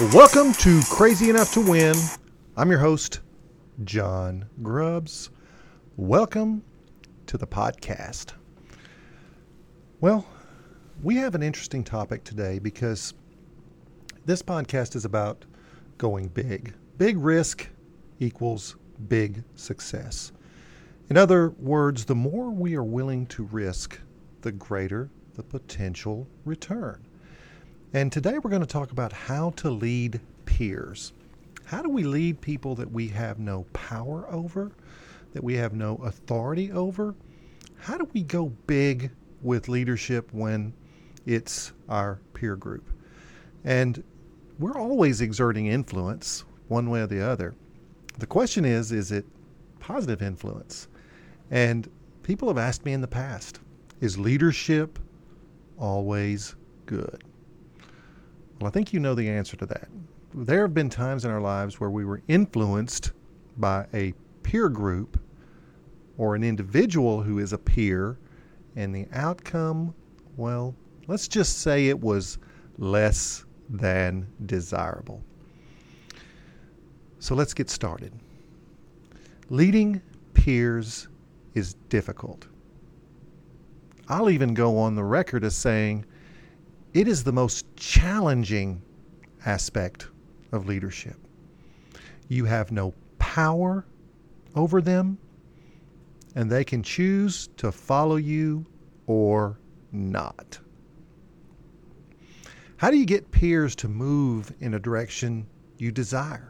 Welcome to Crazy Enough to Win. I'm your host, John Grubbs. Welcome to the podcast. Well, we have an interesting topic today because this podcast is about going big. Big risk equals big success. In other words, the more we are willing to risk, the greater the potential return. And today we're going to talk about how to lead peers. How do we lead people that we have no power over, that we have no authority over? How do we go big with leadership when it's our peer group? And we're always exerting influence one way or the other. The question is is it positive influence? And people have asked me in the past is leadership always good? Well, I think you know the answer to that. There have been times in our lives where we were influenced by a peer group or an individual who is a peer, and the outcome, well, let's just say it was less than desirable. So let's get started. Leading peers is difficult. I'll even go on the record as saying it is the most challenging aspect of leadership. You have no power over them, and they can choose to follow you or not. How do you get peers to move in a direction you desire?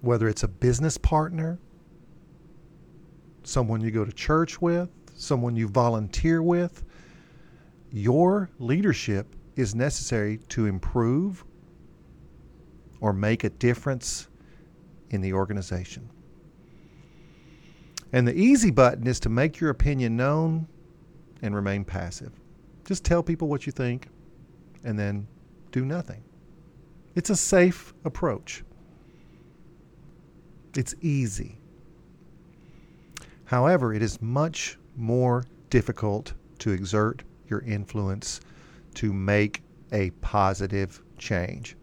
Whether it's a business partner, someone you go to church with, someone you volunteer with, your leadership is necessary to improve or make a difference in the organization. And the easy button is to make your opinion known and remain passive. Just tell people what you think and then do nothing. It's a safe approach. It's easy. However, it is much more difficult to exert your influence to make a positive change.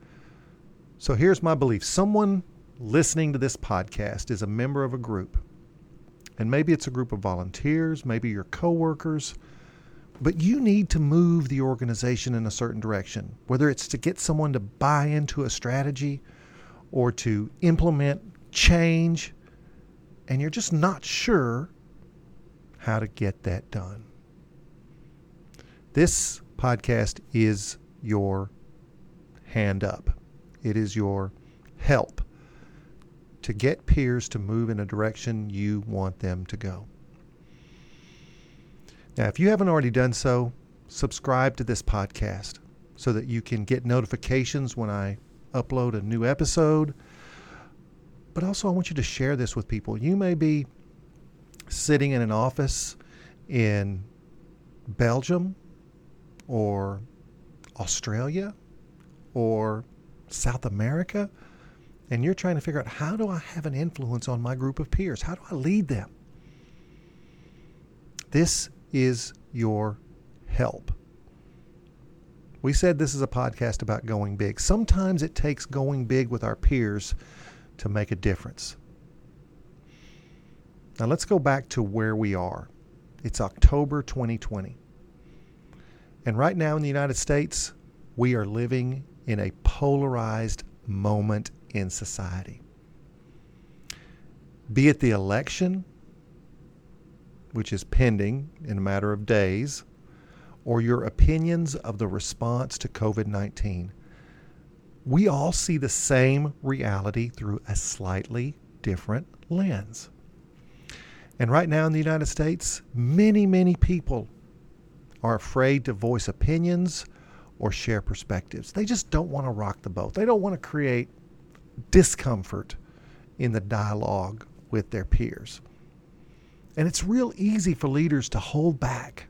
So here's my belief someone listening to this podcast is a member of a group. And maybe it's a group of volunteers, maybe your coworkers, but you need to move the organization in a certain direction, whether it's to get someone to buy into a strategy or to implement change, and you're just not sure how to get that done. This podcast is your hand up, it is your help to get peers to move in a direction you want them to go. Now, if you haven't already done so, subscribe to this podcast so that you can get notifications when I upload a new episode. But also, I want you to share this with people. You may be sitting in an office in Belgium or Australia or South America, and you're trying to figure out how do I have an influence on my group of peers? How do I lead them? This is your help. We said this is a podcast about going big. Sometimes it takes going big with our peers to make a difference. Now let's go back to where we are. It's October 2020. And right now in the United States, we are living in a polarized moment in society. Be it the election, which is pending in a matter of days, or your opinions of the response to COVID 19, we all see the same reality through a slightly different lens. And right now in the United States, many, many people are afraid to voice opinions or share perspectives. They just don't want to rock the boat. They don't want to create discomfort in the dialogue with their peers. And it's real easy for leaders to hold back.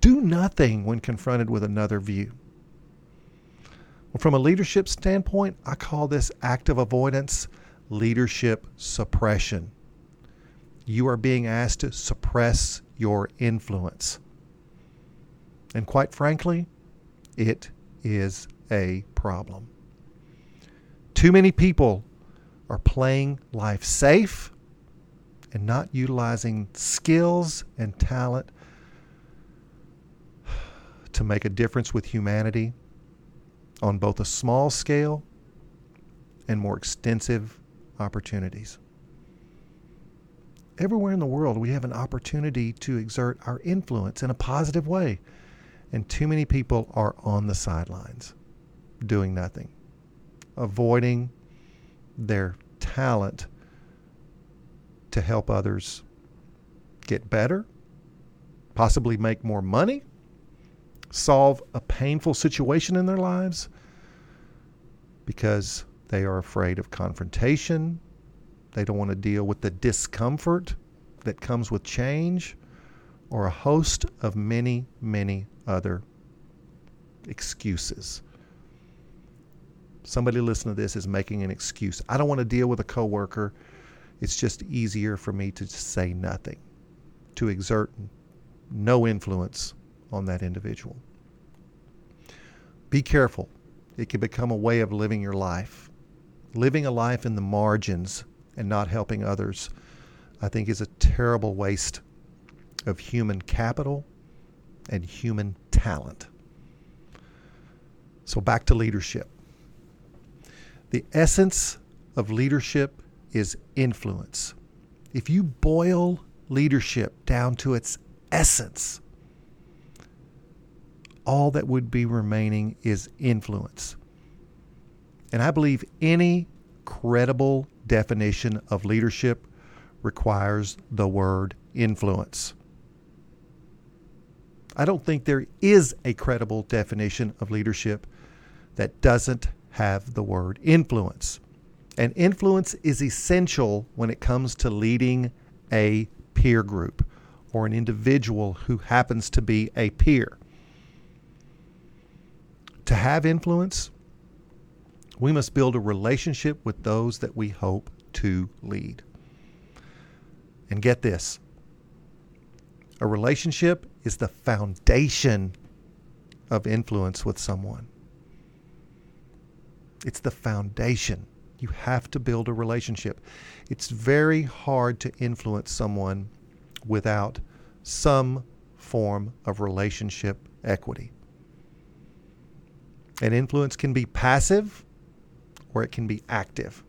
Do nothing when confronted with another view. Well, from a leadership standpoint, I call this active avoidance leadership suppression. You are being asked to suppress your influence. And quite frankly, it is a problem. Too many people are playing life safe and not utilizing skills and talent to make a difference with humanity on both a small scale and more extensive opportunities. Everywhere in the world, we have an opportunity to exert our influence in a positive way. And too many people are on the sidelines, doing nothing, avoiding their talent to help others get better, possibly make more money, solve a painful situation in their lives because they are afraid of confrontation. They don't want to deal with the discomfort that comes with change or a host of many, many other excuses. Somebody listening to this is making an excuse. I don't want to deal with a coworker it's just easier for me to say nothing, to exert no influence on that individual. Be careful. It can become a way of living your life. Living a life in the margins and not helping others, I think, is a terrible waste of human capital and human talent. So, back to leadership. The essence of leadership is influence. If you boil leadership down to its essence, all that would be remaining is influence. And I believe any credible definition of leadership requires the word influence. I don't think there is a credible definition of leadership that doesn't have the word influence. And influence is essential when it comes to leading a peer group or an individual who happens to be a peer. To have influence, we must build a relationship with those that we hope to lead. And get this a relationship is the foundation of influence with someone. It's the foundation. You have to build a relationship. It's very hard to influence someone without some form of relationship equity. And influence can be passive or it can be active.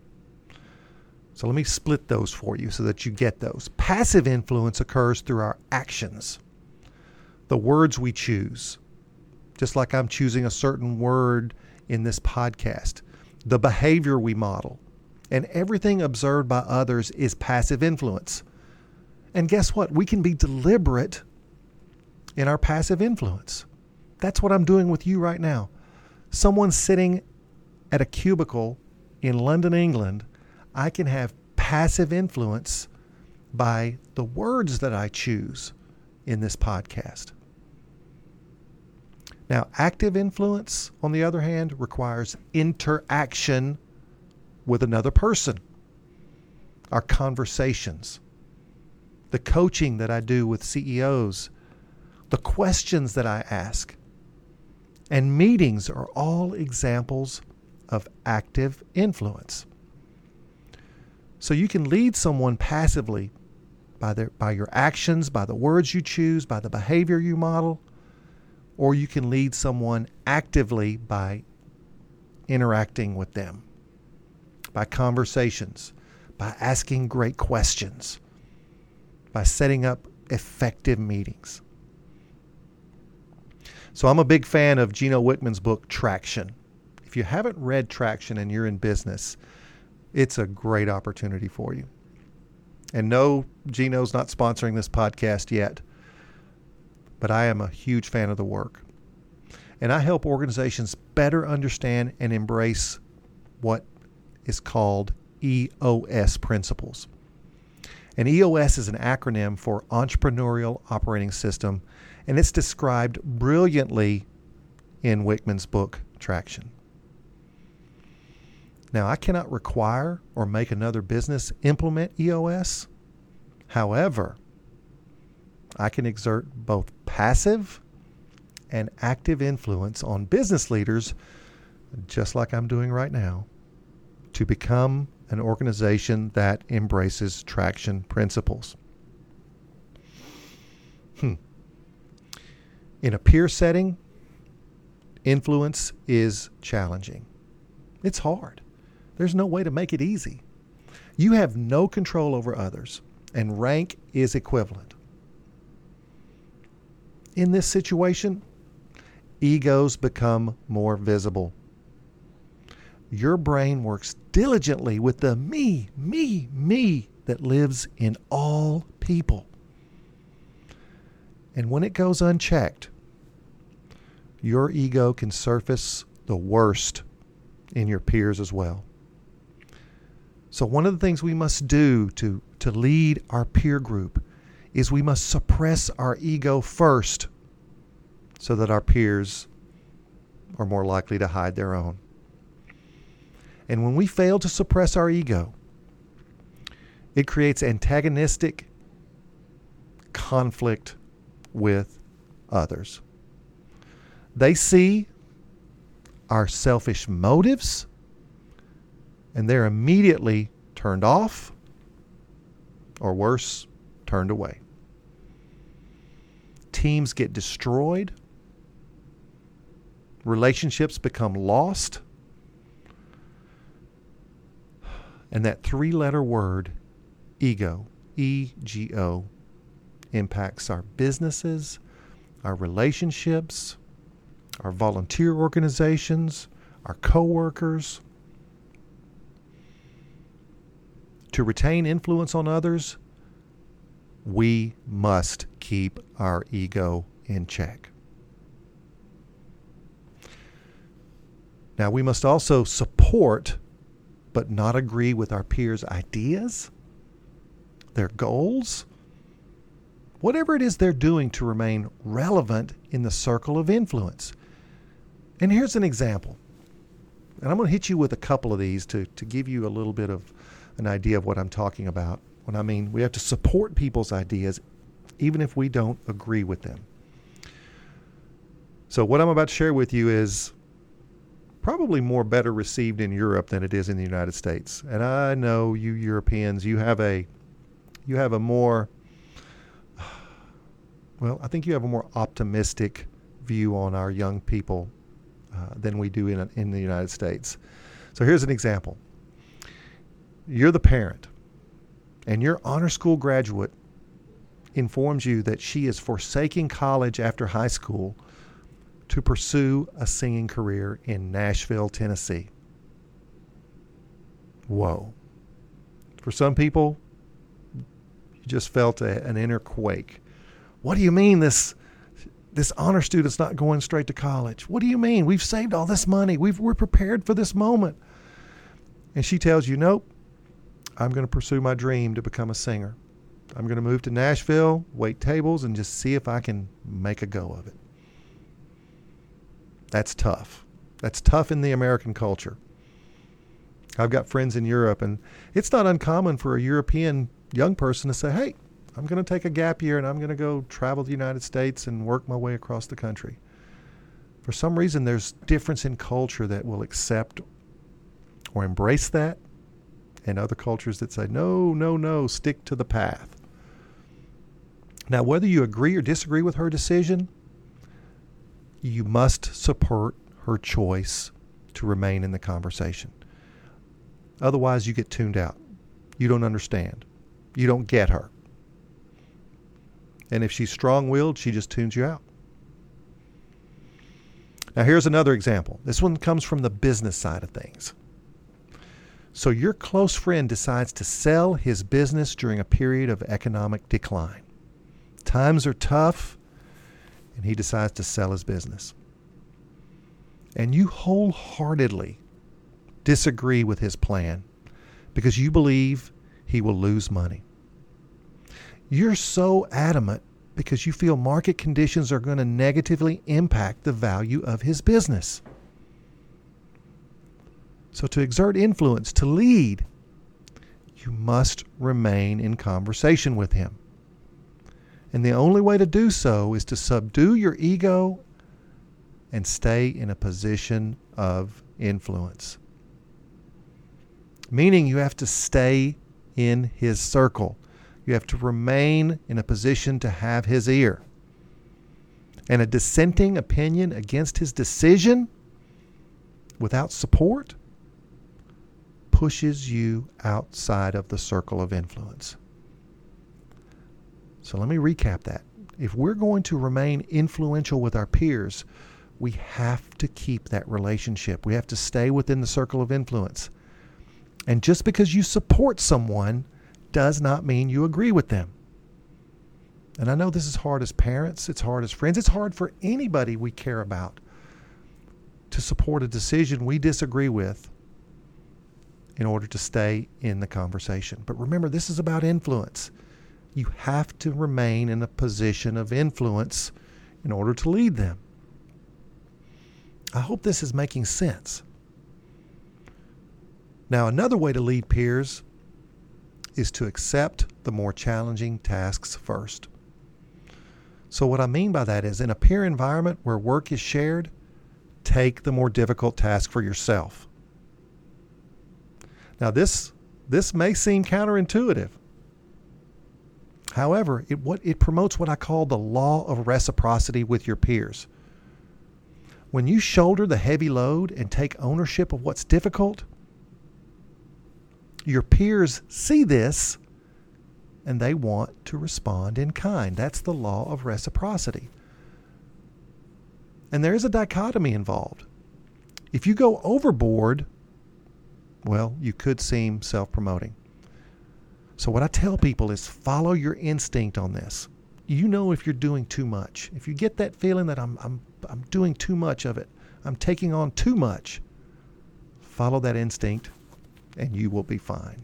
So let me split those for you so that you get those. Passive influence occurs through our actions, the words we choose, just like I'm choosing a certain word in this podcast the behavior we model, and everything observed by others is passive influence. And guess what? We can be deliberate in our passive influence. That's what I'm doing with you right now. Someone sitting at a cubicle in London, England, I can have passive influence by the words that I choose in this podcast. Now, active influence, on the other hand, requires interaction with another person. Our conversations, the coaching that I do with CEOs, the questions that I ask, and meetings are all examples of active influence. So you can lead someone passively by, their, by your actions, by the words you choose, by the behavior you model or you can lead someone actively by interacting with them, by conversations, by asking great questions, by setting up effective meetings. So I'm a big fan of Gino Wickman's book, Traction. If you haven't read Traction and you're in business, it's a great opportunity for you. And no, Gino's not sponsoring this podcast yet but I am a huge fan of the work. And I help organizations better understand and embrace what is called EOS principles. And EOS is an acronym for Entrepreneurial Operating System, and it's described brilliantly in Wickman's book, Traction. Now, I cannot require or make another business implement EOS. However, I can exert both passive and active influence on business leaders just like I'm doing right now, to become an organization that embraces traction principles. Hmm. In a peer setting, influence is challenging. It's hard. There's no way to make it easy. You have no control over others, and rank is equivalent. In this situation, egos become more visible. Your brain works diligently with the me, me, me that lives in all people. And when it goes unchecked, your ego can surface the worst in your peers as well. So, one of the things we must do to, to lead our peer group is we must suppress our ego first so that our peers are more likely to hide their own. And when we fail to suppress our ego, it creates antagonistic conflict with others. They see our selfish motives and they're immediately turned off or worse, turned away. Teams get destroyed, relationships become lost, and that three letter word, ego, E G O, impacts our businesses, our relationships, our volunteer organizations, our coworkers, to retain influence on others, we must keep our ego in check. Now, we must also support but not agree with our peers' ideas, their goals, whatever it is they're doing to remain relevant in the circle of influence. And here's an example. And I'm going to hit you with a couple of these to, to give you a little bit of an idea of what I'm talking about when I mean we have to support people's ideas even if we don't agree with them. So, what I'm about to share with you is probably more better received in Europe than it is in the United States. And I know you Europeans, you have a you have a more well, I think you have a more optimistic view on our young people uh, than we do in in the United States. So here's an example you're the parent, and your honor school graduate informs you that she is forsaking college after high school to pursue a singing career in Nashville, Tennessee. Whoa. For some people, you just felt a, an inner quake. What do you mean this this honor student's not going straight to college? What do you mean? We've saved all this money. We've, we're prepared for this moment. And she tells you, nope, I'm going to pursue my dream to become a singer. I'm going to move to Nashville, wait tables, and just see if I can make a go of it. That's tough. That's tough in the American culture. I've got friends in Europe, and it's not uncommon for a European young person to say, Hey, I'm going to take a gap year and I'm going to go travel the United States and work my way across the country. For some reason, there's difference in culture that will accept or embrace that and other cultures that say, no, no, no, stick to the path. Now, whether you agree or disagree with her decision, you must support her choice to remain in the conversation. Otherwise, you get tuned out. You don't understand. You don't get her. And if she's strong willed, she just tunes you out. Now, here's another example. This one comes from the business side of things. So your close friend decides to sell his business during a period of economic decline. Times are tough, and he decides to sell his business. And you wholeheartedly disagree with his plan because you believe he will lose money. You're so adamant because you feel market conditions are going to negatively impact the value of his business. So, to exert influence, to lead, you must remain in conversation with him. And the only way to do so is to subdue your ego and stay in a position of influence. Meaning you have to stay in his circle. You have to remain in a position to have his ear. And a dissenting opinion against his decision without support pushes you outside of the circle of influence. So let me recap that. If we're going to remain influential with our peers, we have to keep that relationship. We have to stay within the circle of influence. And just because you support someone does not mean you agree with them. And I know this is hard as parents, it's hard as friends, it's hard for anybody we care about to support a decision we disagree with in order to stay in the conversation. But remember, this is about influence. You have to remain in a position of influence in order to lead them. I hope this is making sense. Now, another way to lead peers is to accept the more challenging tasks first. So, what I mean by that is in a peer environment where work is shared, take the more difficult task for yourself. Now, this, this may seem counterintuitive. However, it, what, it promotes what I call the law of reciprocity with your peers. When you shoulder the heavy load and take ownership of what's difficult, your peers see this and they want to respond in kind. That's the law of reciprocity. And there is a dichotomy involved. If you go overboard, well, you could seem self promoting. So, what I tell people is follow your instinct on this. You know if you're doing too much. If you get that feeling that I'm, I'm, I'm doing too much of it, I'm taking on too much, follow that instinct and you will be fine.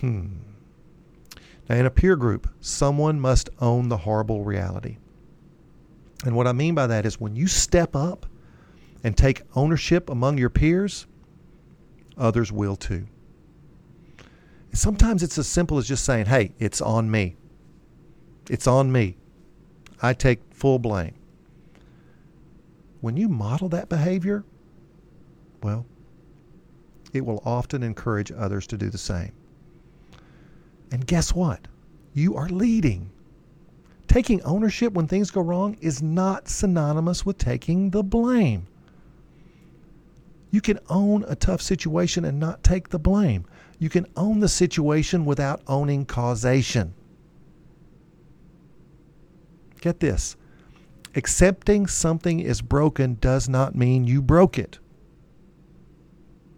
Hmm. Now, in a peer group, someone must own the horrible reality. And what I mean by that is when you step up and take ownership among your peers, others will too. Sometimes it's as simple as just saying, hey, it's on me. It's on me. I take full blame. When you model that behavior, well, it will often encourage others to do the same. And guess what? You are leading. Taking ownership when things go wrong is not synonymous with taking the blame. You can own a tough situation and not take the blame. You can own the situation without owning causation. Get this accepting something is broken does not mean you broke it.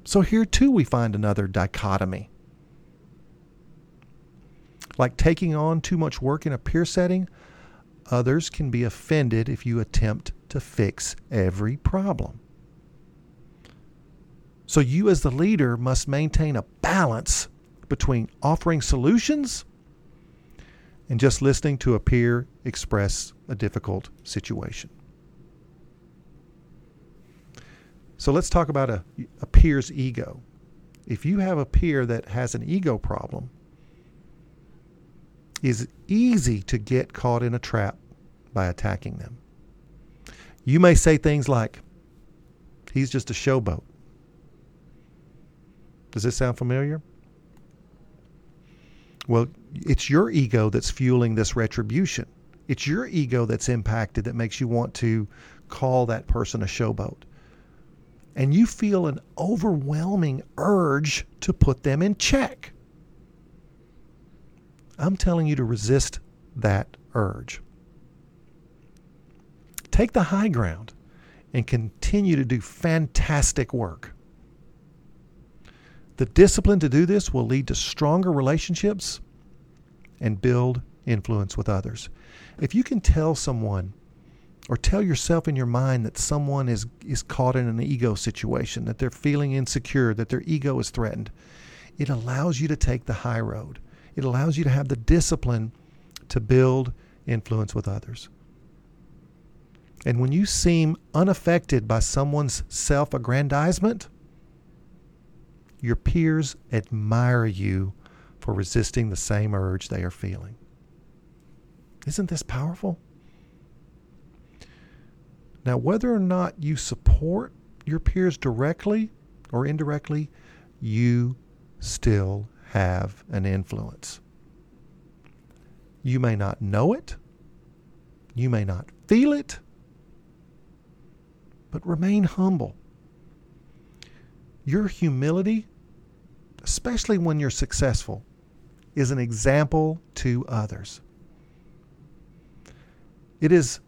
So here too we find another dichotomy. Like taking on too much work in a peer setting, others can be offended if you attempt to fix every problem. So you, as the leader, must maintain a balance between offering solutions and just listening to a peer express a difficult situation. So let's talk about a, a peer's ego. If you have a peer that has an ego problem, is easy to get caught in a trap by attacking them. You may say things like, he's just a showboat. Does this sound familiar? Well, it's your ego that's fueling this retribution. It's your ego that's impacted that makes you want to call that person a showboat and you feel an overwhelming urge to put them in check. I'm telling you to resist that urge. Take the high ground and continue to do fantastic work. The discipline to do this will lead to stronger relationships and build influence with others. If you can tell someone or tell yourself in your mind that someone is, is caught in an ego situation, that they're feeling insecure, that their ego is threatened. It allows you to take the high road. It allows you to have the discipline to build influence with others. And when you seem unaffected by someone's self aggrandizement, your peers admire you for resisting the same urge they are feeling. Isn't this powerful? Now, whether or not you support your peers directly or indirectly, you still have an influence. You may not know it, you may not feel it, but remain humble. Your humility, especially when you're successful, is an example to others. It is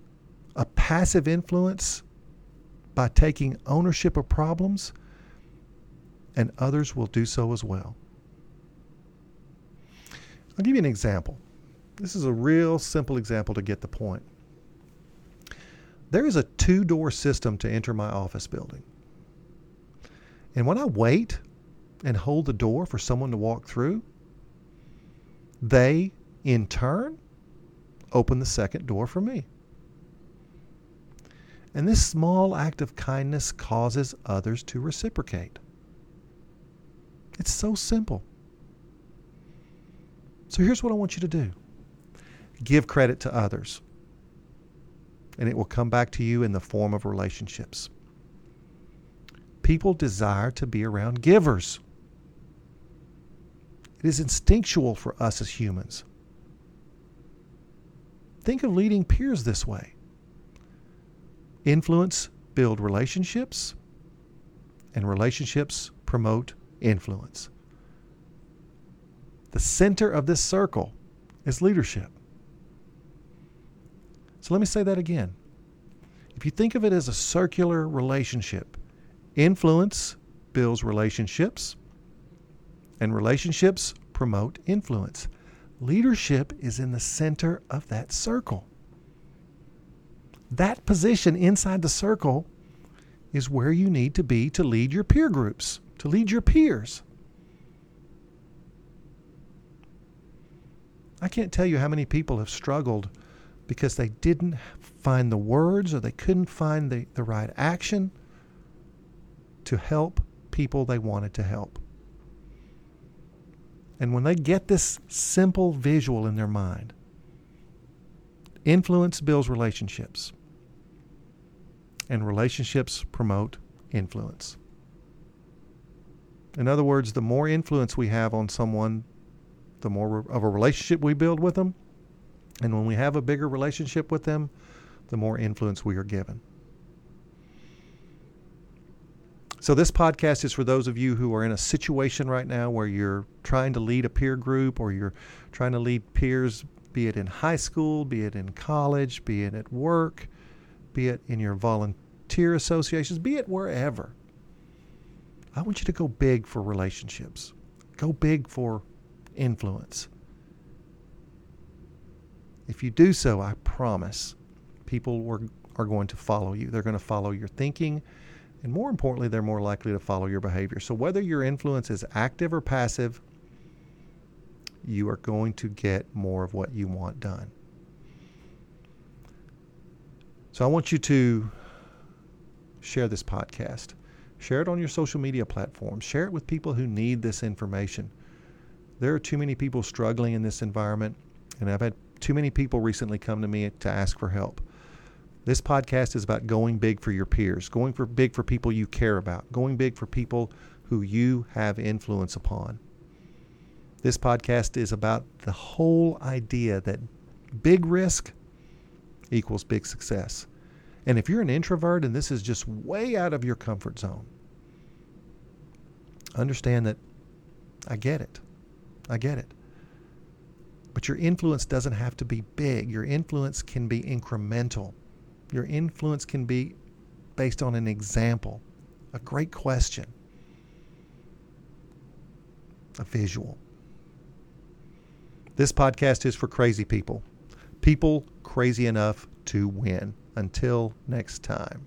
a passive influence by taking ownership of problems, and others will do so as well. I'll give you an example. This is a real simple example to get the point. There is a two door system to enter my office building. And when I wait and hold the door for someone to walk through, they, in turn, open the second door for me. And this small act of kindness causes others to reciprocate. It's so simple. So here's what I want you to do give credit to others, and it will come back to you in the form of relationships. People desire to be around givers. It is instinctual for us as humans. Think of leading peers this way. Influence build relationships, and relationships promote influence. The center of this circle is leadership. So let me say that again. If you think of it as a circular relationship, influence builds relationships, and relationships promote influence. Leadership is in the center of that circle. That position inside the circle is where you need to be to lead your peer groups, to lead your peers. I can't tell you how many people have struggled because they didn't find the words or they couldn't find the, the right action to help people they wanted to help. And when they get this simple visual in their mind, influence builds relationships, and relationships promote influence. In other words, the more influence we have on someone, the more of a relationship we build with them. And when we have a bigger relationship with them, the more influence we are given. So, this podcast is for those of you who are in a situation right now where you're trying to lead a peer group or you're trying to lead peers, be it in high school, be it in college, be it at work, be it in your volunteer associations, be it wherever. I want you to go big for relationships, go big for influence. If you do so, I promise people were, are going to follow you. They're going to follow your thinking and more importantly, they're more likely to follow your behavior. So, whether your influence is active or passive, you are going to get more of what you want done. So, I want you to share this podcast. Share it on your social media platforms. Share it with people who need this information. There are too many people struggling in this environment, and I've had too many people recently come to me to ask for help. This podcast is about going big for your peers, going for big for people you care about, going big for people who you have influence upon. This podcast is about the whole idea that big risk equals big success. And if you're an introvert and this is just way out of your comfort zone, understand that I get it. I get it. But your influence doesn't have to be big. Your influence can be incremental. Your influence can be based on an example, a great question, a visual. This podcast is for crazy people, people crazy enough to win. Until next time.